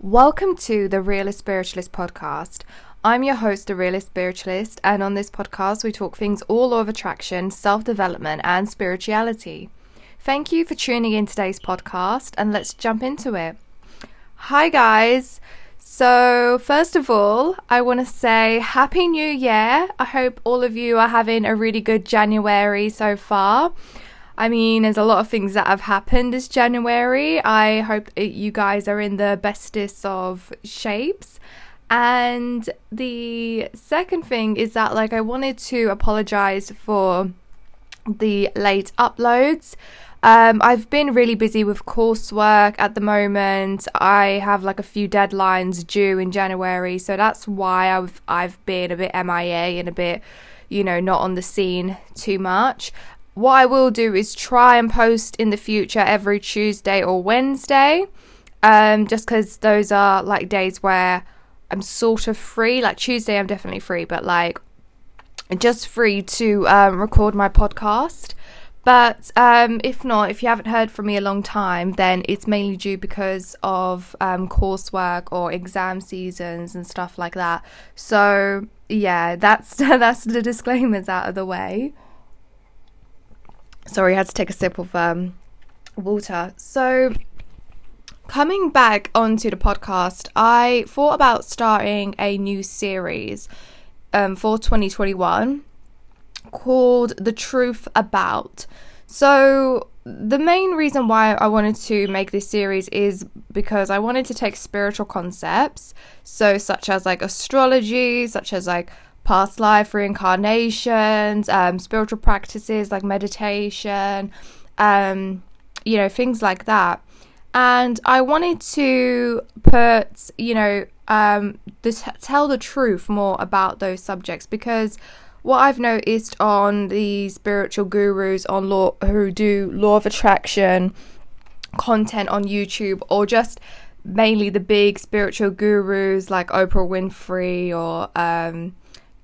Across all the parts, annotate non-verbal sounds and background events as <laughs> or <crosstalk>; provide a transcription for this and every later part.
Welcome to the Realist Spiritualist podcast. I'm your host, the Realist Spiritualist, and on this podcast, we talk things all law of attraction, self development, and spirituality. Thank you for tuning in today's podcast, and let's jump into it. Hi, guys. So, first of all, I want to say Happy New Year. I hope all of you are having a really good January so far. I mean, there's a lot of things that have happened this January. I hope you guys are in the bestest of shapes. And the second thing is that, like, I wanted to apologize for the late uploads. Um, I've been really busy with coursework at the moment. I have like a few deadlines due in January, so that's why I've I've been a bit MIA and a bit, you know, not on the scene too much. What I will do is try and post in the future every Tuesday or Wednesday, um, just because those are like days where I'm sort of free. Like Tuesday, I'm definitely free, but like just free to um, record my podcast. But um, if not, if you haven't heard from me a long time, then it's mainly due because of um, coursework or exam seasons and stuff like that. So yeah, that's <laughs> that's the disclaimers out of the way. Sorry, I had to take a sip of um, water. So, coming back onto the podcast, I thought about starting a new series um, for 2021 called The Truth About. So, the main reason why I wanted to make this series is because I wanted to take spiritual concepts, so such as like astrology, such as like past life reincarnations, um, spiritual practices like meditation, um, you know, things like that. And I wanted to put, you know, um, tell the truth more about those subjects because what I've noticed on the spiritual gurus on law who do law of attraction content on YouTube or just mainly the big spiritual gurus like Oprah Winfrey or um,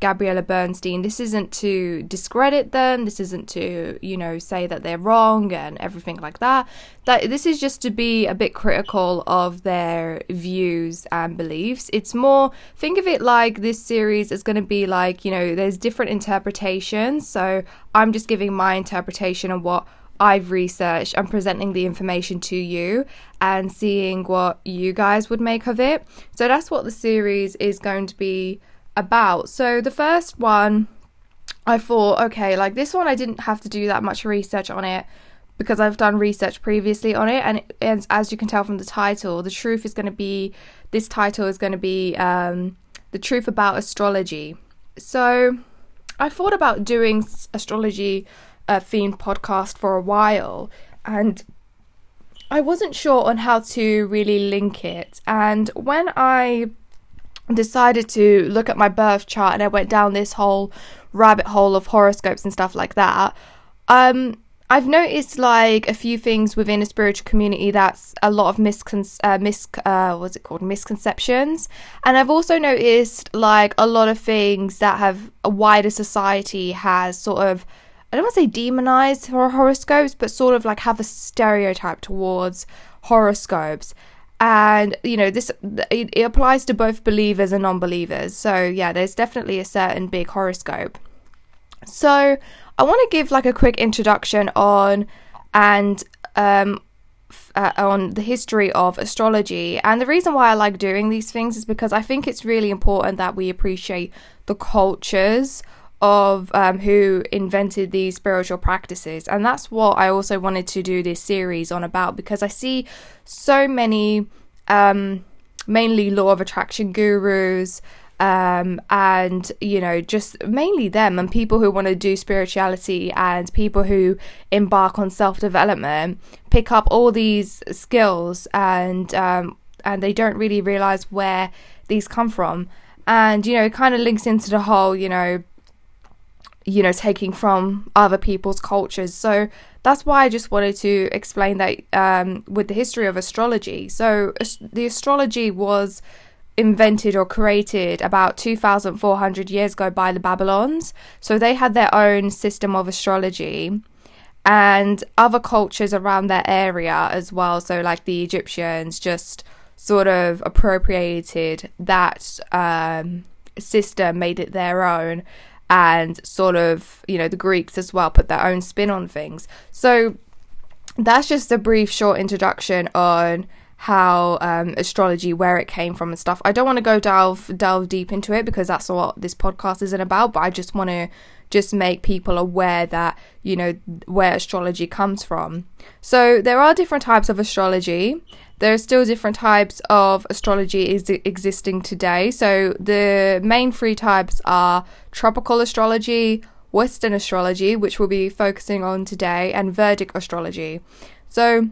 Gabriella Bernstein. This isn't to discredit them. This isn't to, you know, say that they're wrong and everything like that. That this is just to be a bit critical of their views and beliefs. It's more think of it like this series is going to be like, you know, there's different interpretations. So I'm just giving my interpretation of what I've researched and presenting the information to you and seeing what you guys would make of it. So that's what the series is going to be about. So the first one, I thought, okay, like this one, I didn't have to do that much research on it because I've done research previously on it, and, it, and as you can tell from the title, the truth is going to be this title is going to be um, the truth about astrology. So I thought about doing astrology uh, themed podcast for a while, and I wasn't sure on how to really link it. And when I decided to look at my birth chart and I went down this whole rabbit hole of horoscopes and stuff like that. Um, I've noticed like a few things within a spiritual community that's a lot of miscon uh, mis uh, what's it called? misconceptions, and I've also noticed like a lot of things that have a wider society has sort of I don't want to say demonized for horoscopes, but sort of like have a stereotype towards horoscopes and you know this it, it applies to both believers and non-believers. So yeah there's definitely a certain big horoscope. So i want to give like a quick introduction on and um uh, on the history of astrology. And the reason why i like doing these things is because i think it's really important that we appreciate the cultures of um, who invented these spiritual practices. And that's what I also wanted to do this series on about because I see so many, um, mainly law of attraction gurus. Um, and you know, just mainly them and people who want to do spirituality and people who embark on self development pick up all these skills and um, and they don't really realize where these come from. And you know, it kind of links into the whole, you know, you know, taking from other people's cultures. So that's why I just wanted to explain that um, with the history of astrology. So the astrology was invented or created about 2,400 years ago by the Babylons. So they had their own system of astrology and other cultures around their area as well. So, like the Egyptians, just sort of appropriated that um, system, made it their own, and sort of, you know, the Greeks as well put their own spin on things. So that's just a brief, short introduction on how um, astrology, where it came from, and stuff. I don't want to go delve delve deep into it because that's what this podcast isn't about. But I just want to just make people aware that you know where astrology comes from. So there are different types of astrology. There are still different types of astrology is existing today. So the main three types are tropical astrology, Western astrology, which we'll be focusing on today, and Vedic astrology. So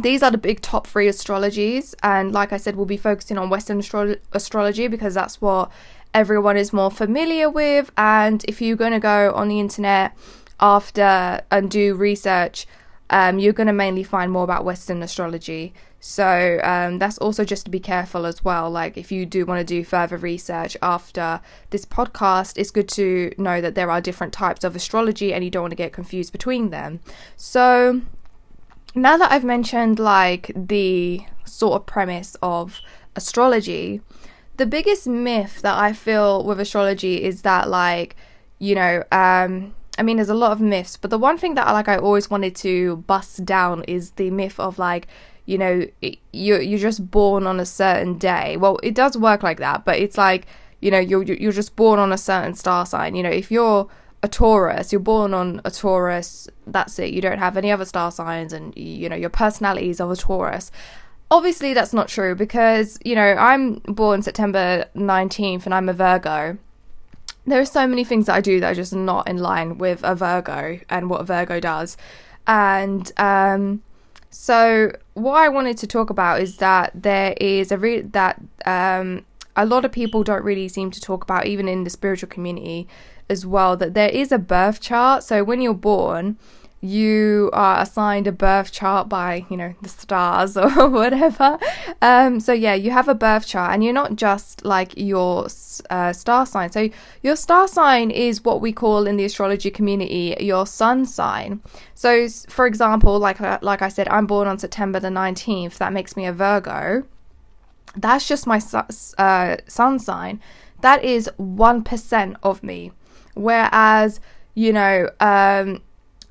these are the big top three astrologies, and like I said, we'll be focusing on Western astro- astrology because that's what everyone is more familiar with. And if you're going to go on the internet after and do research, um, you're going to mainly find more about Western astrology. So um, that's also just to be careful as well. Like if you do want to do further research after this podcast, it's good to know that there are different types of astrology and you don't want to get confused between them. So now that I've mentioned like the sort of premise of astrology, the biggest myth that I feel with astrology is that like, you know, um, I mean, there's a lot of myths, but the one thing that like I always wanted to bust down is the myth of like you know, you're you're just born on a certain day. Well, it does work like that, but it's like you know, you're you're just born on a certain star sign. You know, if you're a Taurus, you're born on a Taurus. That's it. You don't have any other star signs, and you know your personality is of a Taurus. Obviously, that's not true because you know I'm born September 19th, and I'm a Virgo. There are so many things that I do that are just not in line with a Virgo and what a Virgo does, and um, so what I wanted to talk about is that there is a re- that um, a lot of people don't really seem to talk about, even in the spiritual community as well, that there is a birth chart. So when you're born, you are assigned a birth chart by you know the stars <laughs> or whatever. Um, so yeah you have a birth chart and you're not just like your uh, star sign. So your star sign is what we call in the astrology community your sun sign. So for example like uh, like i said i'm born on september the 19th that makes me a virgo. That's just my uh, sun sign. That is 1% of me. Whereas you know um,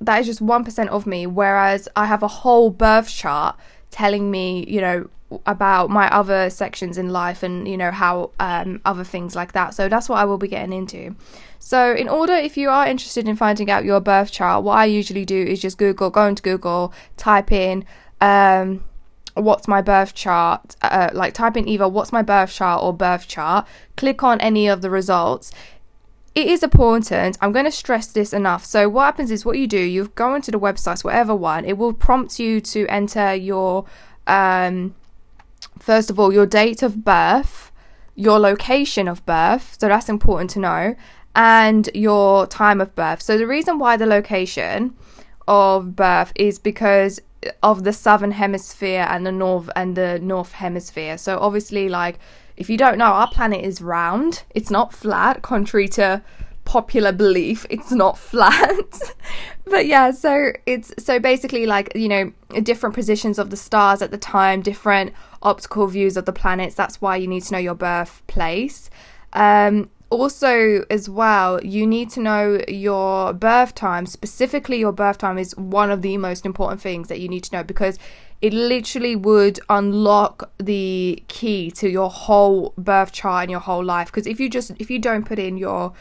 that is just 1% of me whereas i have a whole birth chart telling me you know about my other sections in life and you know how um, other things like that. So that's what i will be getting into. So in order if you are interested in finding out your birth chart what i usually do is just google go into google type in um, what's my birth chart uh, like type in either what's my birth chart or birth chart. Click on any of the results it is important. I'm going to stress this enough. So, what happens is what you do, you go into the websites, whatever one, it will prompt you to enter your, um, first of all, your date of birth, your location of birth. So, that's important to know, and your time of birth. So, the reason why the location of birth is because of the southern hemisphere and the north and the north hemisphere. So, obviously, like, if you don't know, our planet is round, it's not flat, contrary to popular belief. It's not <laughs> flat. But yeah so it's so basically like you know different positions of the stars at the time different optical views of the planets. That's why you need to know your birthplace. Um, also as well you need to know your birth time. Specifically your birth time is one of the most important things that you need to know because it literally would unlock the key to your whole birth chart and your whole life because if you just if you don't put in your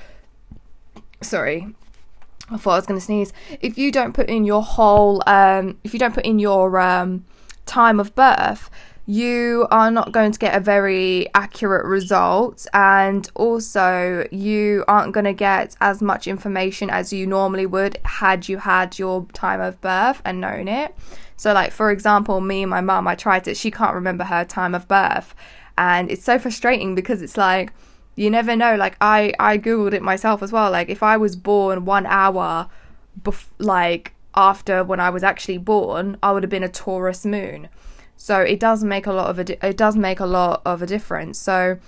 sorry I thought I was going to sneeze. If you don't put in your whole, um, if you don't put in your um, time of birth, you are not going to get a very accurate result, and also you aren't going to get as much information as you normally would had you had your time of birth and known it. So, like, for example, me and my mum, I tried it, she can't remember her time of birth. And it's so frustrating because it's like, you never know. Like, I, I Googled it myself as well. Like, if I was born one hour, bef- like, after when I was actually born, I would have been a Taurus moon. So it does make a lot of a di- it does make a lot of a difference. So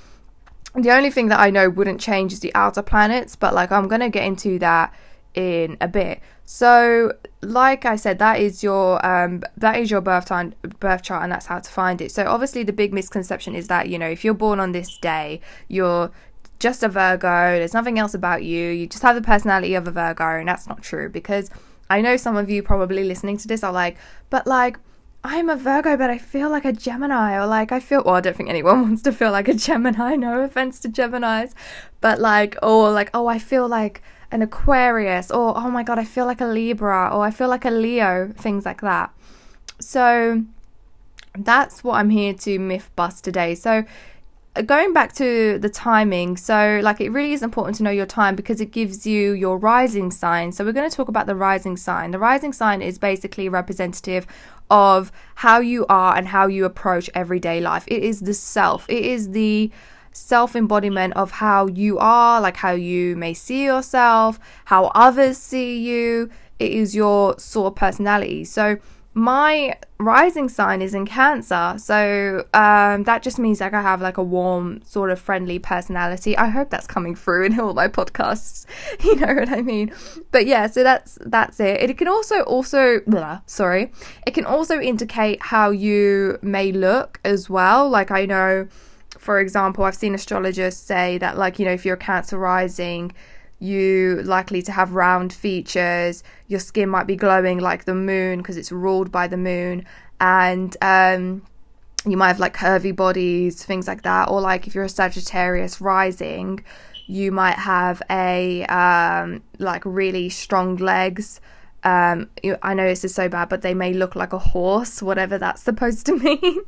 the only thing that I know wouldn't change is the outer planets, but like I'm gonna get into that in a bit. So, like I said, that is your um, that is your birth time, birth chart, and that's how to find it. So, obviously, the big misconception is that you know if you're born on this day, you're just a Virgo. There's nothing else about you. You just have the personality of a Virgo, and that's not true because I know some of you probably listening to this are like, but like. I'm a Virgo, but I feel like a Gemini, or like I feel. Well, I don't think anyone <laughs> wants to feel like a Gemini. No offense to Gemini's, but like, or like, oh, I feel like an Aquarius, or oh my god, I feel like a Libra, or I feel like a Leo, things like that. So that's what I'm here to myth bust today. So uh, going back to the timing, so like it really is important to know your time because it gives you your rising sign. So we're going to talk about the rising sign. The rising sign is basically representative of how you are and how you approach everyday life. It is the self. It is the self embodiment of how you are, like how you may see yourself, how others see you. It is your sort of personality. So, my rising sign is in Cancer, so um, that just means like I have like a warm, sort of friendly personality. I hope that's coming through in all my podcasts. <laughs> You know what I mean? But yeah, so that's that's it. It can also also blah, sorry, it can also indicate how you may look as well. Like I know for example, I've seen astrologers say that, like, you know, if you're a Cancer rising, you likely to have round features. Your skin might be glowing like the moon because it's ruled by the moon, and um, you might have like curvy bodies, things like that. Or like if you're a Sagittarius rising, you might have a um, like really strong legs um, I know this is so bad, but they may look like a horse, whatever that's supposed to <laughs> mean.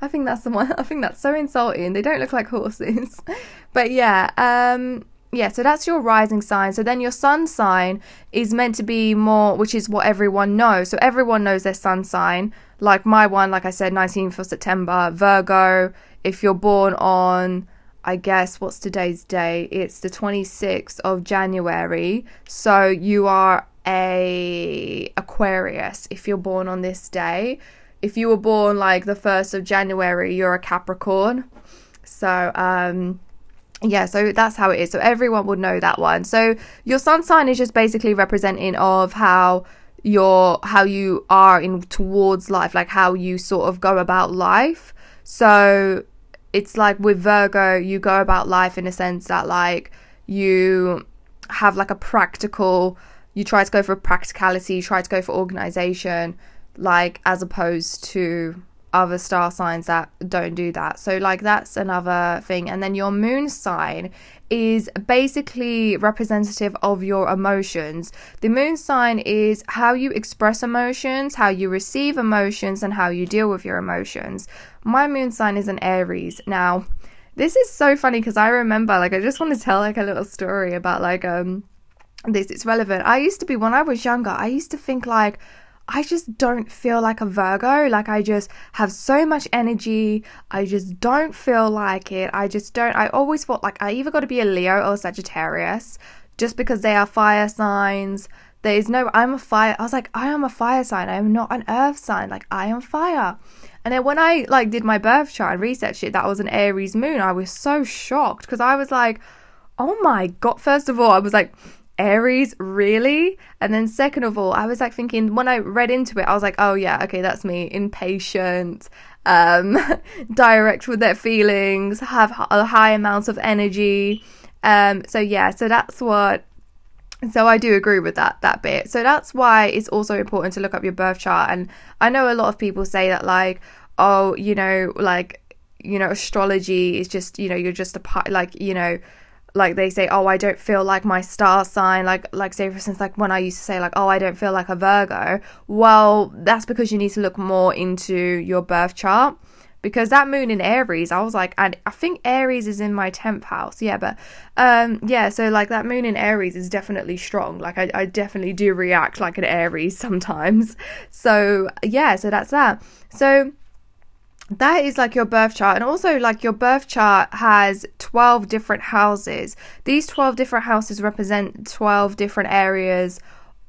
I think that's the one. I think that's so insulting. They don't look like horses, <laughs> but yeah, um, yeah. So that's your rising sign. So then your sun sign is meant to be more, which is what everyone knows. So everyone knows their sun sign. Like my one, like I said, 19th of September, Virgo. If you're born on I guess what's today's day? It's the 26th of January. So you are a Aquarius if you're born on this day. If you were born like the 1st of January, you're a Capricorn. So, um, yeah, so that's how it is. So everyone would know that one. So your sun sign is just basically representing of how your how you are in towards life, like how you sort of go about life. So it's like with Virgo, you go about life in a sense that like you have like a practical you try to go for practicality, you try to go for organization, like as opposed to other star signs that don't do that. So, like, that's another thing. And then your moon sign is basically representative of your emotions. The moon sign is how you express emotions, how you receive emotions, and how you deal with your emotions. My moon sign is an Aries. Now, this is so funny because I remember, like, I just want to tell like a little story about like um this it's relevant. I used to be when I was younger, I used to think like I just don't feel like a Virgo. Like I just have so much energy. I just don't feel like it. I just don't I always thought like I either got to be a Leo or Sagittarius just because they are fire signs. There is no I'm a fire. I was like I am a fire sign. I am not an earth sign. Like I am fire. And then when I like did my birth chart and researched it, that was an Aries moon. I was so shocked because I was like, "Oh my god!" First of all, I was like, Aries, really? And then, second of all, I was like thinking when I read into it, I was like, oh, yeah, okay, that's me. Impatient, um, <laughs> direct with their feelings, have a high amount of energy. Um, so, yeah, so that's what. So I do agree with that that bit. So that's why it's also important to look up your birth chart. And I know a lot of people say that like, oh, you know, like, you know, astrology is just, you know, you're just a part, like, you know, like they say oh i don't feel like my star sign like like say for instance like when i used to say like oh i don't feel like a virgo well that's because you need to look more into your birth chart because that moon in aries i was like and i think aries is in my 10th house yeah but um yeah so like that moon in aries is definitely strong like i, I definitely do react like an aries sometimes. <laughs> So yeah so that's that. So that is like your birth chart and also like your birth chart has 12 different houses these 12 different houses represent 12 different areas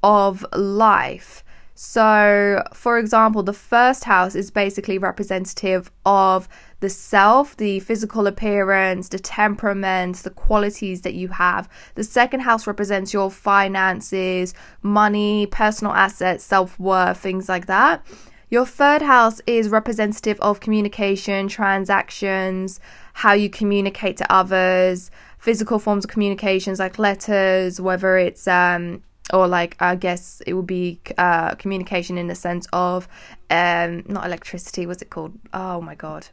of life So, for example, the first house is basically representative of the self, the physical appearance, the temperament, the qualities that you have. The second house represents your finances, money, personal assets, self worth, things like that. Your third house is representative of communication, transactions, how you communicate to others, physical forms of communications like letters, whether it's um, or like I guess it would be uh, communication in the sense of um, not electricity. What's it called? Oh my god,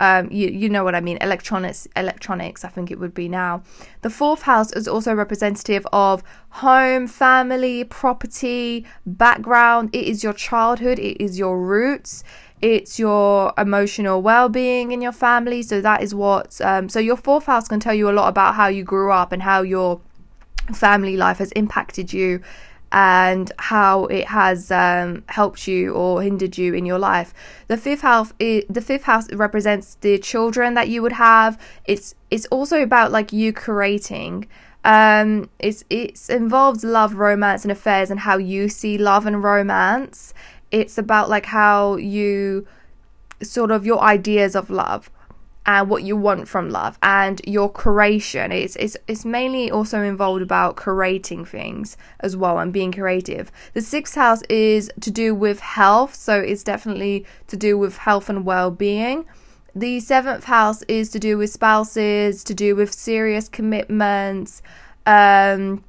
um, you you know what I mean. Electronics, electronics. I think it would be now. The fourth house is also representative of home, family, property, background. It is your childhood. It is your roots. It's your emotional well-being in your family. So that is what. Um, so your fourth house can tell you a lot about how you grew up and how your family life has impacted you and how it has um, helped you or hindered you in your life. The fifth house, the fifth house represents the children that you would have. It's it's also about like you creating. Um, it's it's involves love, romance, and affairs, and how you see love and romance. It's about like how you sort of your ideas of love and what you want from love and your creation it's, it's it's mainly also involved about creating things as well and being creative. The sixth house is to do with health so it's definitely to do with health and well-being. The seventh house is to do with spouses to do with serious commitments um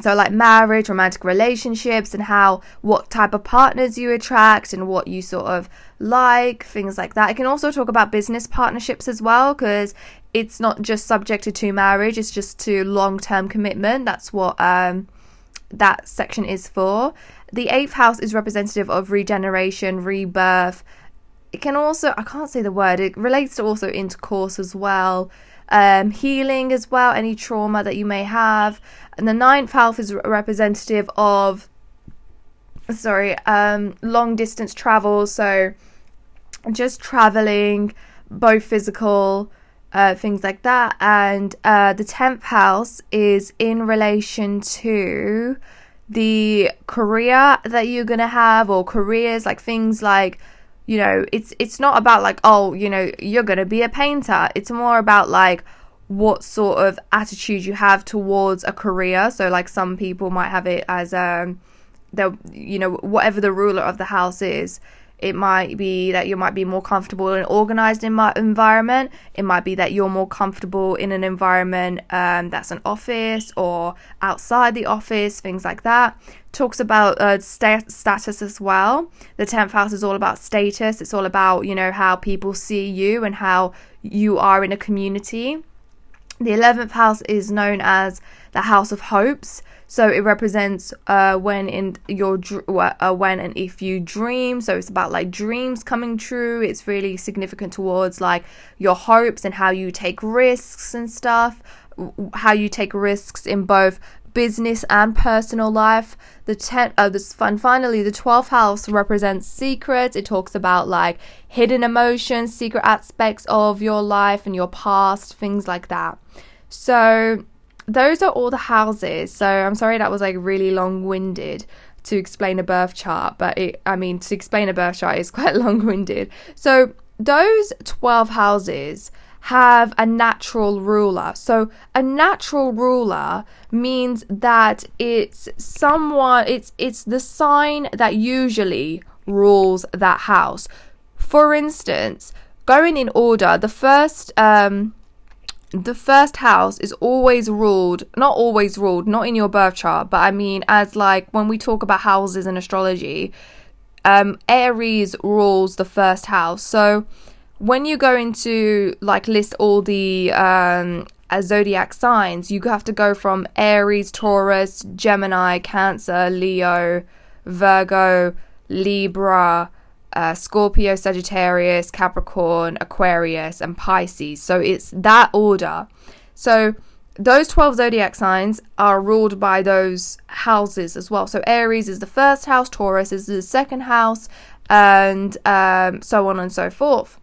so like marriage romantic relationships and how what type of partners you attract and what you sort of like things like that. I can also talk about business partnerships as well because it's not just subjected to marriage it's just to long-term commitment. That's what um that section is for. The eighth house is representative of regeneration rebirth. It can also i can't say the word it relates to also intercourse as well um, healing as well, any trauma that you may have. And the ninth house is representative of, sorry, um, long distance travel. So just traveling, both physical, uh, things like that. And uh, the 10th house is in relation to the career that you're going to have or careers, like things like you know it's it's not about like oh you know you're going to be a painter. It's more about like what sort of attitude you have towards a career. So like some people might have it as um the you know whatever the ruler of the house is it might be that you might be more comfortable and organized in my environment. It might be that you're more comfortable in an environment um, that's an office or outside the office, things like that. Talks about uh, status as well. The 10th house is all about status. It's all about, you know, how people see you and how you are in a community. The 11th house is known as the house of hopes. So it represents uh, when in your uh, when and if you dream. So it's about like dreams coming true. It's really significant towards like your hopes and how you take risks and stuff. How you take risks in both business and personal life. The ten, uh, this fun. Finally, the twelfth house represents secrets. It talks about like hidden emotions, secret aspects of your life and your past, things like that. So those are all the houses. So I'm sorry that was like really long winded to explain a birth chart, but it, I mean, to explain a birth chart is <laughs> quite long winded. So those 12 houses have a natural ruler. So a natural ruler means that it's someone it's it's the sign that usually rules that house. For instance, going in order, the first um the first house is always ruled, not always ruled, not in your birth chart, but I mean, as like when we talk about houses in astrology, um, Aries rules the first house. So when you go into like list all the um, zodiac signs, you have to go from Aries, Taurus, Gemini, Cancer, Leo, Virgo, Libra uh, Scorpio, Sagittarius, Capricorn, Aquarius, and Pisces. So it's that order. So those 12 zodiac signs are ruled by those houses as well. So Aries is the first house, Taurus is the second house, and um, so on and so forth.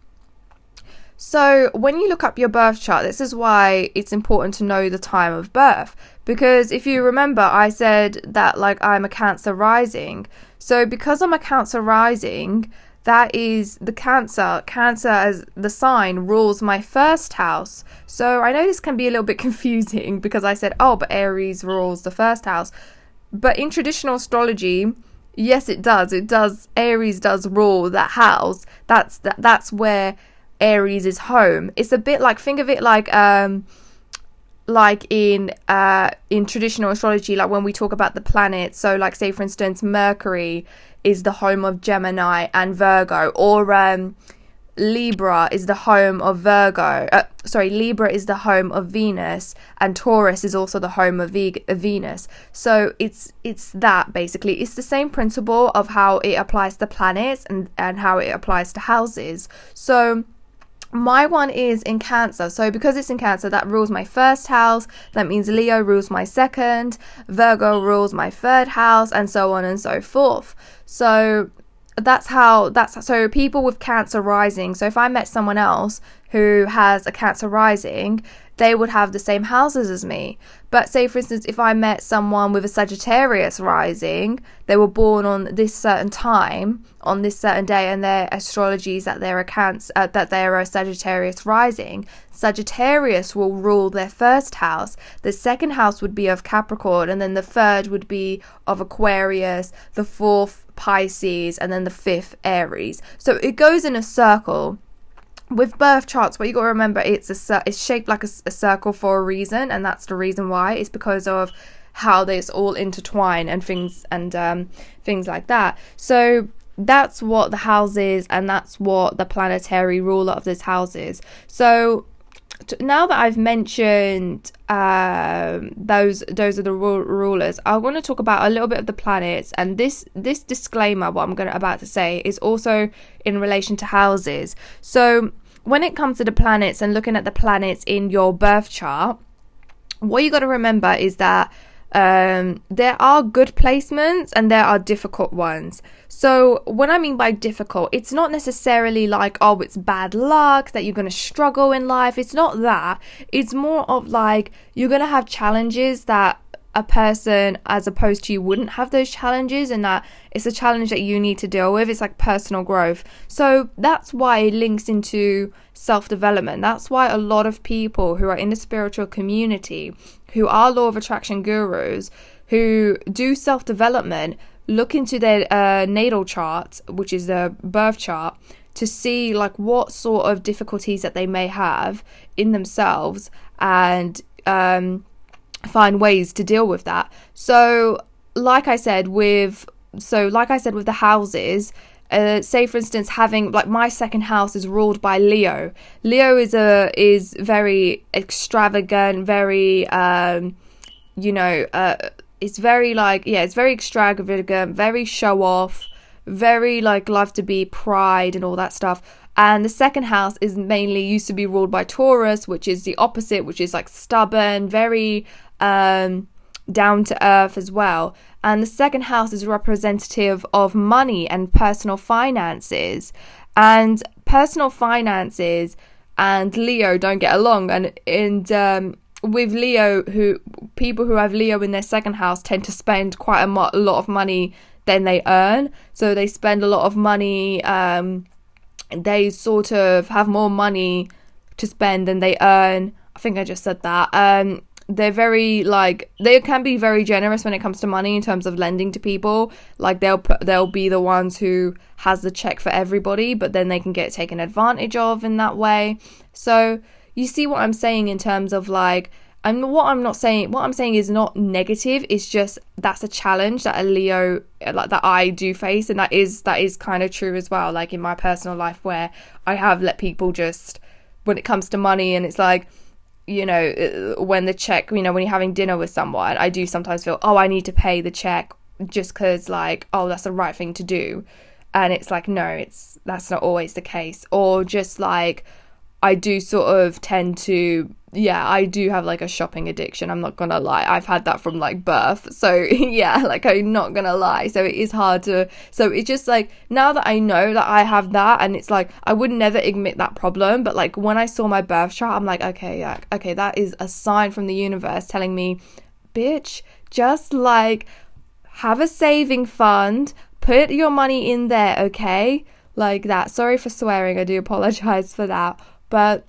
So, when you look up your birth chart, this is why it's important to know the time of birth. Because if you remember, I said that like I'm a Cancer rising. So, because I'm a Cancer rising, that is the Cancer. Cancer as the sign rules my first house. So, I know this can be a little bit <laughs> confusing because I said, oh, but Aries rules the first house. But in traditional astrology, yes, it does. It does. Aries does rule that house. That's that. That's where Aries is home. It's a bit like think of it like um like in uh in traditional astrology like when we talk about the planets so like say for instance Mercury is the home of Gemini and Virgo or um Libra is the home of Virgo. Uh, sorry, Libra is the home of Venus, and Taurus is also the home of, v- of Venus. So it's it's that basically. It's the same principle of how it applies to planets and and how it applies to houses. So my one is in Cancer. So, because it's in Cancer, that rules my first house. That means Leo rules my second, Virgo rules my third house, and so on and so forth. So, that's how that's so people with Cancer rising. So, if I met someone else who has a Cancer rising, they would have the same houses as me. But say, for instance, if I met someone with a Sagittarius rising, they were born on this certain time, on this certain day, and their astrology is that they're a Cancer, uh, that they're a Sagittarius rising. Sagittarius will rule their first house. The second house would be of Capricorn, and then the third would be of Aquarius. The fourth Pisces, and then the fifth Aries. So it goes in a circle with birth charts, what you got to remember, it's a it's shaped like a, a, circle for a reason, and that's the reason why. It's because of how they all intertwine and things and um, things like that. So that's what the house is, and that's what the planetary ruler of this house is. So now that I've mentioned um, those those are the rulers, I want to talk about a little bit of the planets. And this this disclaimer, what I'm going about to say, is also in relation to houses. So when it comes to the planets and looking at the planets in your birth chart, what you got to remember is that um, there are good placements and there are difficult ones. So, what I mean by difficult, it's not necessarily like, oh, it's bad luck that you're going to struggle in life. It's not that. It's more of like you're going to have challenges that a person as opposed to you wouldn't have those challenges and that it's a challenge that you need to deal with. It's like personal growth. So that's why it links into self-development. That's why a lot of people who are in the spiritual community who are law of attraction gurus who do self-development look into their uh, natal chart which is the birth chart to see like what sort of difficulties that they may have in themselves and um find ways to deal with that. So, like I said, with so like I said with the houses, uh, say for instance having like my second house is ruled by Leo. Leo is a is very extravagant, very um, you know, uh, it's very like yeah, it's very extravagant, very show off, very like love to be pride and all that stuff. And the second house is mainly used to be ruled by Taurus, which is the opposite, which is like stubborn, very um, down to earth as well. And the second house is representative of money and personal finances. And personal finances and Leo don't get along. And and um, with Leo, who people who have Leo in their second house tend to spend quite a, mo- lot of money than they earn. So they spend a lot of money. Um, they sort of have more money to spend than they earn. I think I just said that. Um, they're very like they can be very generous when it comes to money in terms of lending to people. Like they'll they'll be the ones who has the check for everybody but then they can get taken advantage of in that way. So you see what i'm saying in terms of like and what i'm not saying what i'm saying is not negative. It's just that's a challenge that a leo like that i do face and that is that is kind of true as well. Like in my personal life where i have let people just when it comes to money and it's like you know, uh, when the check, you know, when you're having dinner with someone, I do sometimes feel, oh, I need to pay the check just because, like, oh, that's the right thing to do. And it's like, no, it's that's not always the case. Or just like, I do sort of tend to yeah, I do have like a shopping addiction. I'm not gonna lie. I've had that from like birth. So <laughs> yeah, like I'm not gonna lie. So it is hard to. So it's just like now that I know that I have that, and it's like I would never admit that problem. But like when I saw my birth chart, I'm like, okay, yeah, okay, that is a sign from the universe telling me, bitch, just like have a saving fund, put your money in there, okay, like that. Sorry for swearing. I do apologize for that, but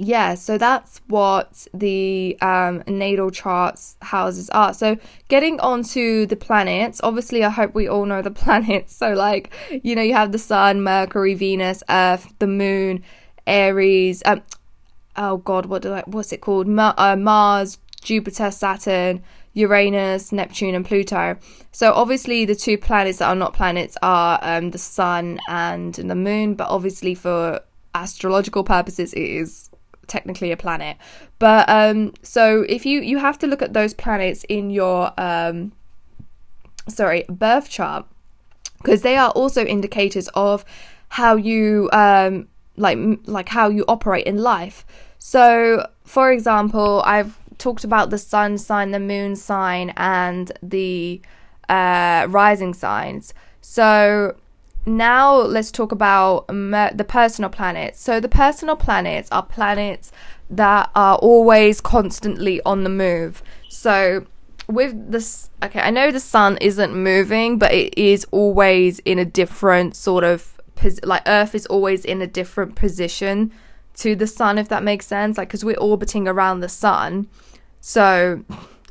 yeah, so that's what the um, natal charts houses are. So, getting onto the planets, obviously, I hope we all know the <laughs> planets. So, like, you know, you have the Sun, Mercury, Venus, Earth, the Moon, Aries. Um, oh God, what do I? What's it called? Uh, Mars, Jupiter, Saturn, Uranus, Neptune, and Pluto. So, obviously, the two planets that are not planets are um, the Sun and the Moon. But obviously, for astrological purposes, it is technically a planet. But um, so if you you have to look at those planets in your um, sorry birth chart because they are also indicators of how you um, like like how you operate in life. So, for example, I've talked about the sun sign, the moon sign, and the uh, rising signs. So now let's talk about the personal planets. So the personal planets are planets that are always constantly on the move. So with this okay, I know the sun isn't moving, but it is always in a different sort of like earth is always in a different position to the sun if that makes sense like cuz we're orbiting around the sun. So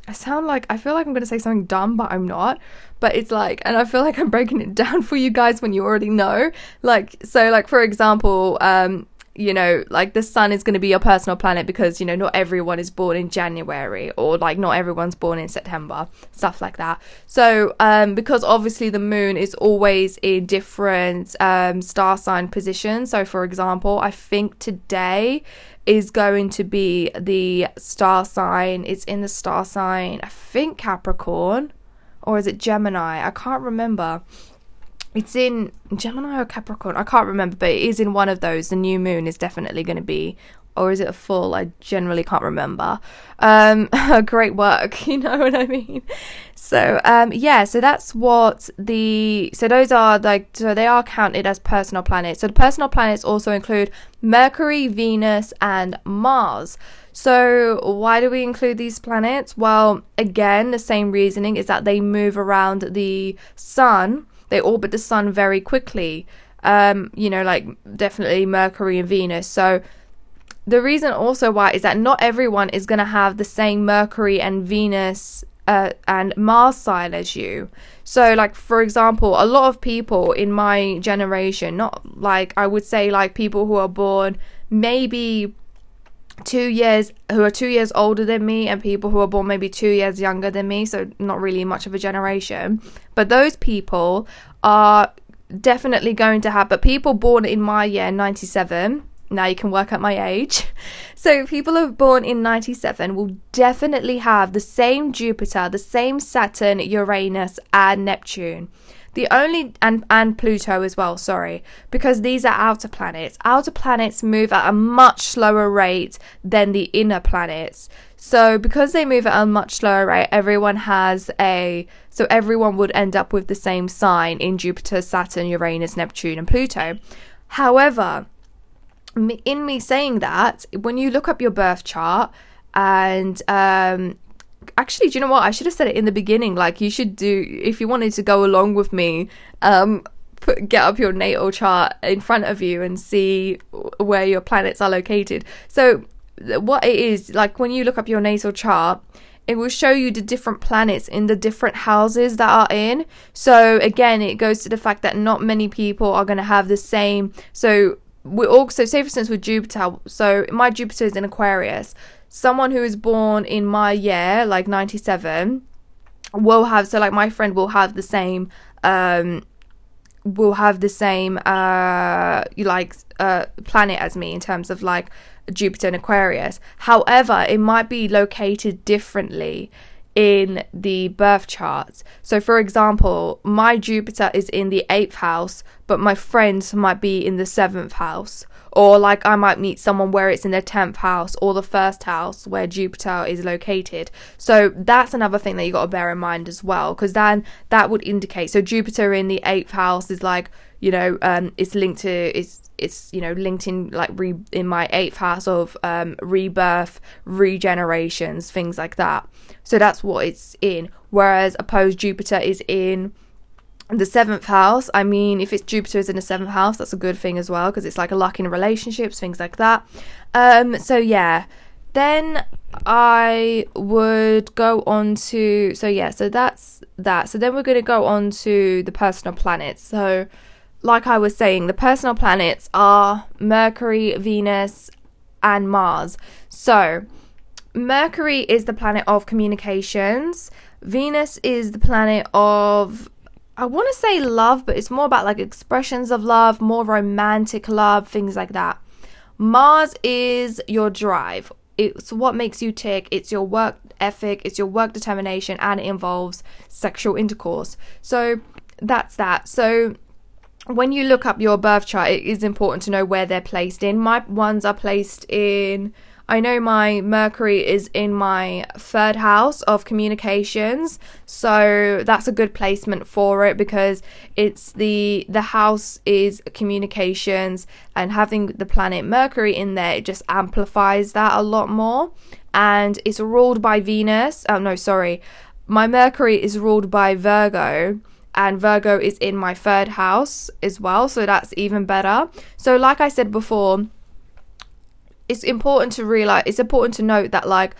I sound like I feel like I'm going to say something dumb, but I'm not. But it's like, and I feel like I'm breaking it <laughs> down for you guys when you already know. Like, so, like for example, um, you know, like the sun is going to be your personal planet because, you know, not everyone is born in January or like not everyone's born in September, stuff like that. So, um, because obviously the moon is always in different um, star sign positions. So, for example, I think today is going to be the star sign. It's in the star sign, I think Capricorn, or is it Gemini? I can't remember. It's in Gemini or Capricorn. I can't remember, but it is in one of those. The new moon is definitely going to be, or is it a full? I generally can't remember. Um, <laughs> great work, <laughs> you know what I mean. So um, yeah, so that's what the so those are like so they are counted as personal planets. So the personal planets also include Mercury, Venus, and Mars. So, why do we include these planets? Well, again, the same reasoning is that they move around the sun they orbit the sun very quickly. Um, you know, like definitely Mercury and Venus. So the reason also why is that not everyone is going to have the same Mercury and Venus uh, and Mars sign as you. So, like for example, a lot of people in my generation, not like I would say like people who are born maybe two years who are two years older than me and people who are born maybe two years younger than me so not really much of a generation. But those people are definitely going to have but people born in my year 97 now you can work out my age. <laughs> So people who are born in 97 will definitely have the same jupiter the same saturn uranus and neptune the only and and Pluto as well, sorry, because these are outer planets. Outer planets move at a much slower rate than the inner planets. So because they move at a much slower rate, everyone has a so everyone would end up with the same sign in Jupiter, Saturn, Uranus, Neptune, and Pluto. However, in me saying that, when you look up your birth chart and um, actually, do you know what? I should have said it in the beginning. Like, you should do, if you wanted to go along with me, um, put, get up your natal chart in front of you and see where your planets are located. So, what it is, like, when you look up your natal chart, it will show you the different planets in the different houses that are in. So, again, it goes to the fact that not many people are going to have the same. So, we're also say for instance with Jupiter, so my Jupiter is in Aquarius someone who is born in my year, like 97, will have, so like my friend will have the same, um, will have the same, uh, like, uh, planet as me in terms of like Jupiter and Aquarius. However, it might be located differently in the birth charts. So, for example, my Jupiter is in the eighth house, but my friend might be in the seventh house Or like I might meet someone where it's in their 10th house or the first house where Jupiter is located. So that's another thing that you got to bear in mind as well because then that would indicate so Jupiter in the 8th house is like, you know, um it's linked to it's it's you know linked in like re in my eighth house of um rebirth regenerations things like that so that's what it's in whereas opposed jupiter is in the seventh house i mean if it's jupiter is in the seventh house that's a good thing as well because it's like a luck in relationships things like that. Um so yeah. Then i would go on to so yeah so that's that. So then we're going to go on to the personal planets. So like I was saying, the personal planets are Mercury, Venus, and Mars. So, Mercury is the planet of communications, Venus is the planet of I want to say love, but it's more about like expressions of love, more romantic love, things like that. Mars is your drive. It's what makes you tick. It's your work ethic, it's your work determination, and it involves sexual intercourse. So that's that. So when you look up your birth chart, it is important to know where they're placed in. My ones are placed in. I know my Mercury is in my third house of communications, so that's a good placement for it because it's the the house is communications and having the planet Mercury in there it just amplifies that a lot more. And it's ruled by Venus. Oh no, sorry. My Mercury is ruled by Virgo and Virgo is in my third house as well, so that's even better. So, like I said before, it's important to realize, it's important to note that, like,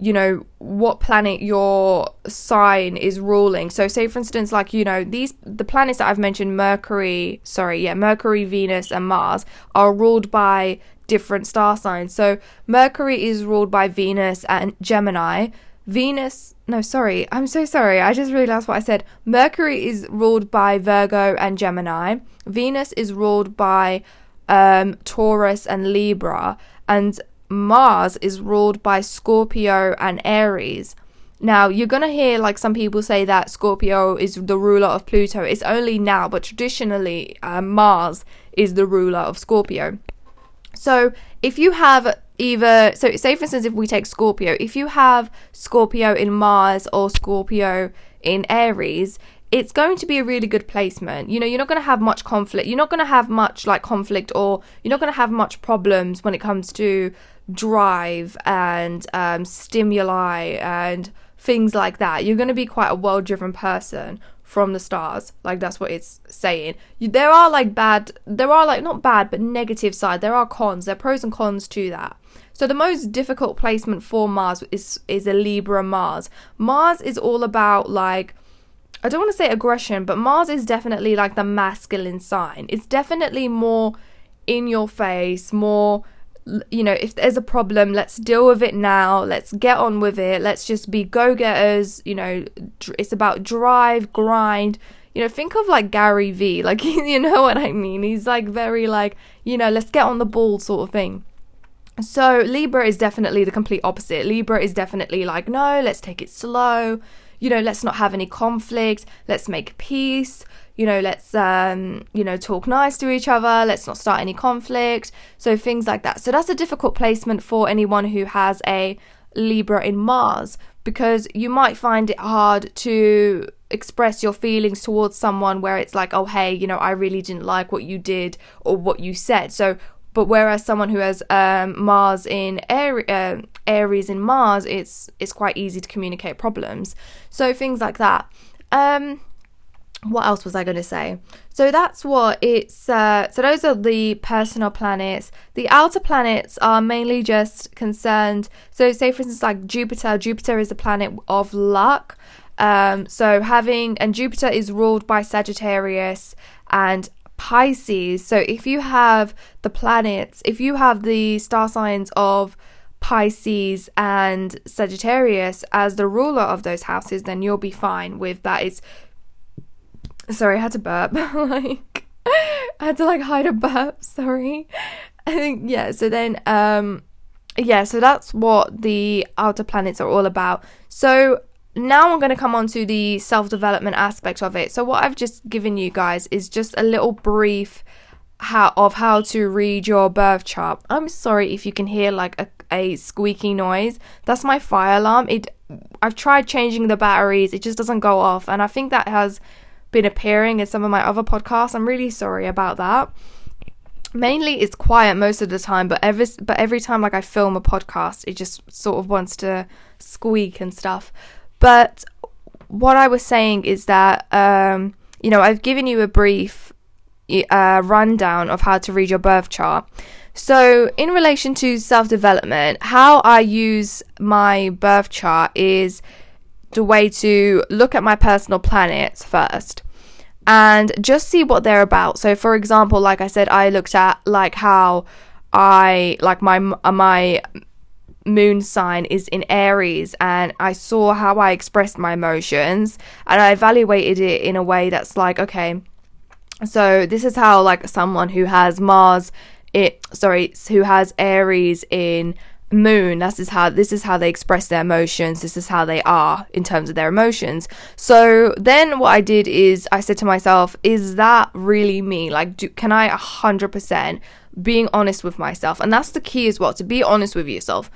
you know, what planet your sign is ruling. So, say for instance, like, you know, these, the planets that I've mentioned, Mercury, sorry, yeah, Mercury, Venus, and Mars, are ruled by different star signs. So, Mercury is ruled by Venus and Gemini. Venus, no, sorry, I'm so sorry. I just realized what I said. Mercury is ruled by Virgo and Gemini. Venus is ruled by um, Taurus and Libra. And Mars is ruled by Scorpio and Aries. Now, you're going to hear like some people say that Scorpio is the ruler of Pluto. It's only now, but traditionally, uh, Mars is the ruler of Scorpio. So, if you have either so say for instance if we take Scorpio, if you have Scorpio in Mars or Scorpio in Aries, it's going to be a really good placement. You know, you're not going to have much conflict. You're not going to have much like conflict or you're not going to have much problems when it comes to drive and um, stimuli and things like that. You're going to be quite a well driven person from the stars. Like that's what it's saying. You, there are like bad, there are like not bad, but negative side. There are cons. There are pros and cons to that. So the most difficult placement for Mars is is a Libra Mars. Mars is all about like I don't want to say aggression, but Mars is definitely like the masculine sign. It's definitely more in your face, more you know, if there's a problem, let's deal with it now. Let's get on with it. Let's just be go getters. You know, it's about drive, grind. You know, think of like Gary Vee. <laughs> Like, you know what I mean? He's like very like, you know, let's get on the ball sort of thing. So, Libra is definitely the complete opposite. Libra is definitely like, no, let's take it slow. You know, let's not have any conflict. Let's make peace you know, let's, um, you know, talk nice to each other, let's not start any conflict. So things like that. So that's a difficult placement for anyone who has a Libra in Mars because you might find it hard to express your feelings towards someone where it's like, oh, hey, you know, I really didn't like what you did or what you said. So, but whereas someone who has um, Mars in uh, Aries in Mars, it's it's quite easy to communicate problems. So things like that. Um, what else was I going to say? So that's what it's. Uh, so those are the personal planets. The outer planets are mainly just concerned. So, say for instance, like Jupiter. Jupiter is the planet of luck. Um, so having and Jupiter is ruled by Sagittarius and Pisces. So if you have the planets, if you have the star signs of Pisces and Sagittarius as the ruler of those houses, then you'll be fine with that. It's Sorry, I had to burp. <laughs> like I had to like hide a burp, sorry. I think yeah, so then um yeah, so that's what the outer planets are all about. So now I'm going to come on to the self development aspect of it. So, what I've just given you guys is just a little brief how of how to read your birth chart. I'm sorry if you can hear like a, a squeaky noise. That's my fire alarm. It I've tried changing the batteries, it just doesn't go off, and I think that has been appearing in some of my other podcasts. I'm really sorry about that. Mainly it's quiet most of the time, but every but every time like I film a podcast, it just sort of wants to squeak and stuff. But what I was saying is that um, you know I've given you a brief uh, rundown of how to read your birth chart. So, in relation to self development, how I use my birth chart is the way to look at my personal planets first and just see what they're about. So, for example, like I said, I looked at like how I like my my moon sign is in Aries and I saw how I expressed my emotions and I evaluated it in a way that's like okay so this is how like someone who has Mars it sorry who has Aries in moon this is how this is how they express their emotions this is how they are in terms of their emotions. So then what i did is i said to myself is that really me? Like do, can i 100% being honest with myself? And that's the key as well to be honest with yourself.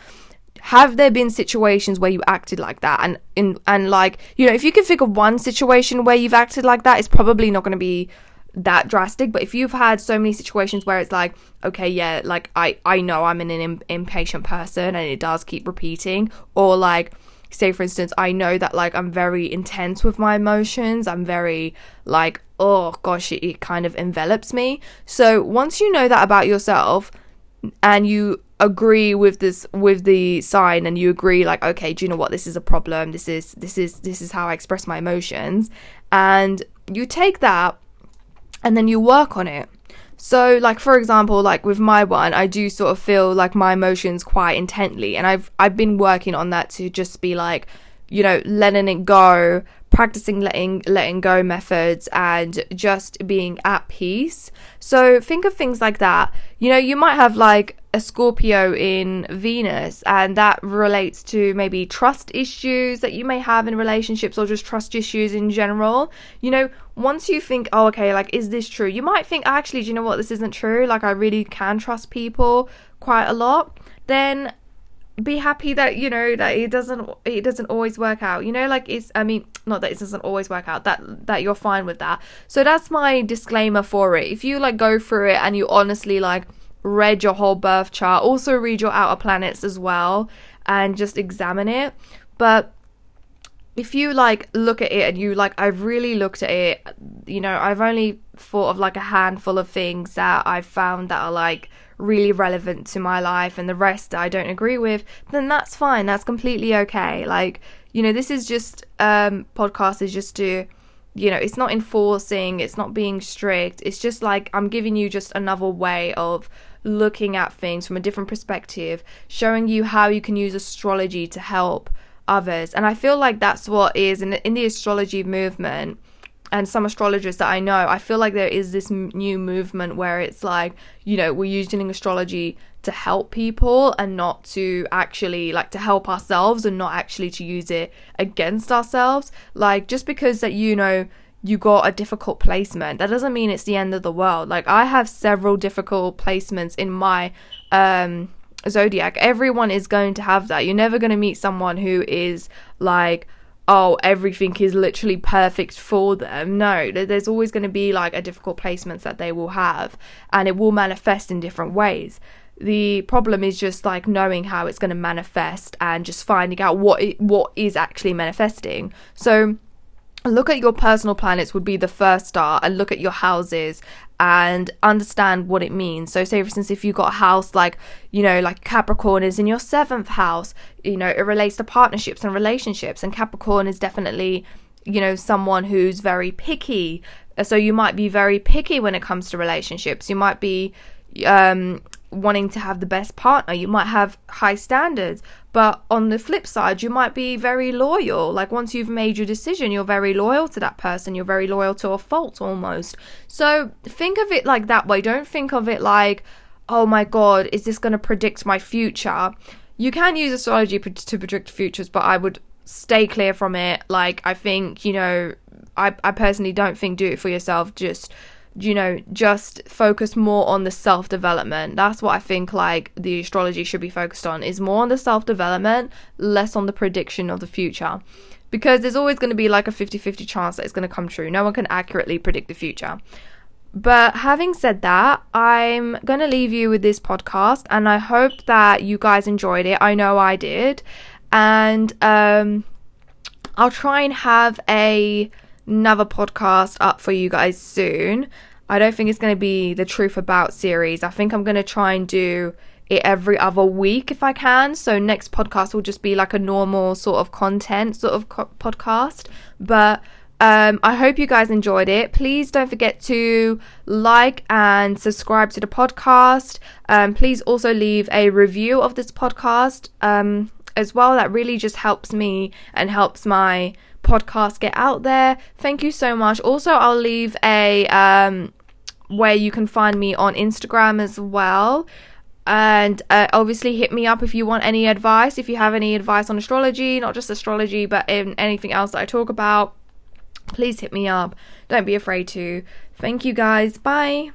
Have there been situations where you acted like that? And in and like you know if you can think of one situation where you've acted like that it's probably not going to be that drastic but if you've had so many situations where it's like okay yeah like i i know i'm an Im- impatient person and it does keep repeating or like say for instance i know that like i'm very intense with my emotions i'm very like oh gosh it, it kind of envelops me. So once you know that about yourself and you agree with this with the sign and you agree like okay do you know what this is a problem this is this is this is how i express my emotions and you take that and then you work on it. So, like for example, like with my one, I do sort of feel like my emotions quite intently, and I've I've been working on that to just be like, you know, letting it go, practicing letting letting go methods and just being at peace. So think of things like that. You know, you might have like a Scorpio in Venus and that relates to maybe trust issues that you may have in relationships or just trust issues in general. You know, once you think, "Oh, okay, like is this true?" You might think, "Actually, do you know what? This isn't true. Like I really can trust people quite a lot." Then be happy that you know that it doesn't it doesn't always work out. You know like it's i mean not that it doesn't always work out that that you're fine with that. So that's my disclaimer for it. If you like go through it and you honestly like read your whole birth chart also read your outer planets as well and just examine it. But if you like look at it and you like I've really looked at it, you know, I've only thought of like a handful of things that I've found that are like really relevant to my life and the rest I don't agree with, then that's fine. That's completely okay. Like, you know, this is just um podcast is just to you know, it's not enforcing, it's not being strict. It's just like I'm giving you just another way of looking at things from a different perspective, showing you how you can use astrology to help others. And I feel like that's what is in, in the astrology movement and some astrologers that I know, I feel like there is this m- new movement where it's like, you know, we're using astrology to help people and not to actually like to help ourselves and not actually to use it against ourselves. Like just because that you know you got a difficult placement, that doesn't mean it's the end of the world. Like I have several difficult placements in my um zodiac. Everyone is going to have that. You're never going to meet someone who is like oh, everything is literally perfect for them. No, there's always going to be like a difficult placements that they will have, and it will manifest in different ways. The problem is just like knowing how it's going to manifest and just finding out what it, what is actually manifesting. So look at your personal planets would be the first start and look at your houses and understand what it means. So, say for instance, if you've got a house like, you know, like Capricorn is in your seventh house, you know, it relates to partnerships and relationships. And Capricorn is definitely, you know, someone who's very picky. So, you might be very picky when it comes to relationships. You might be, um, wanting to have the best partner. You might have high standards, but on the flip side, you might be very loyal. Like once you've made your decision, you're very loyal to that person. You're very loyal to a fault almost. So think of it like that way. Don't think of it like, oh my god, is this going to predict my future? You can use astrology to predict futures, but I would stay clear from it. Like I think, you know, I, I personally don't think do it for yourself. Just you know, just focus more on the self development. That's what I think like the astrology should be focused on is more on the self development, less on the prediction of the future. Because there's always going to be like a 50 50 chance that it's going to come true. No one can accurately predict the future. But having said that, I'm going to leave you with this podcast and I hope that you guys enjoyed it. I know I did. And um, I'll try and have a another podcast up for you guys soon. I don't think it's going to be the truth about series. I think I'm going to try and do it every other week if I can. So next podcast will just be like a normal sort of content sort of co- podcast. But um, I hope you guys enjoyed it. Please don't forget to like and subscribe to the podcast. Um, please also leave a review of this podcast um, as well. That really just helps me and helps my podcast get out there. Thank you so much. Also, I'll leave a um, where you can find me on Instagram as well. And uh, obviously, hit me up if you want any advice. If you have any advice on astrology, not just astrology, but in anything else that I talk about, please hit me up. Don't be afraid to. Thank you guys. Bye.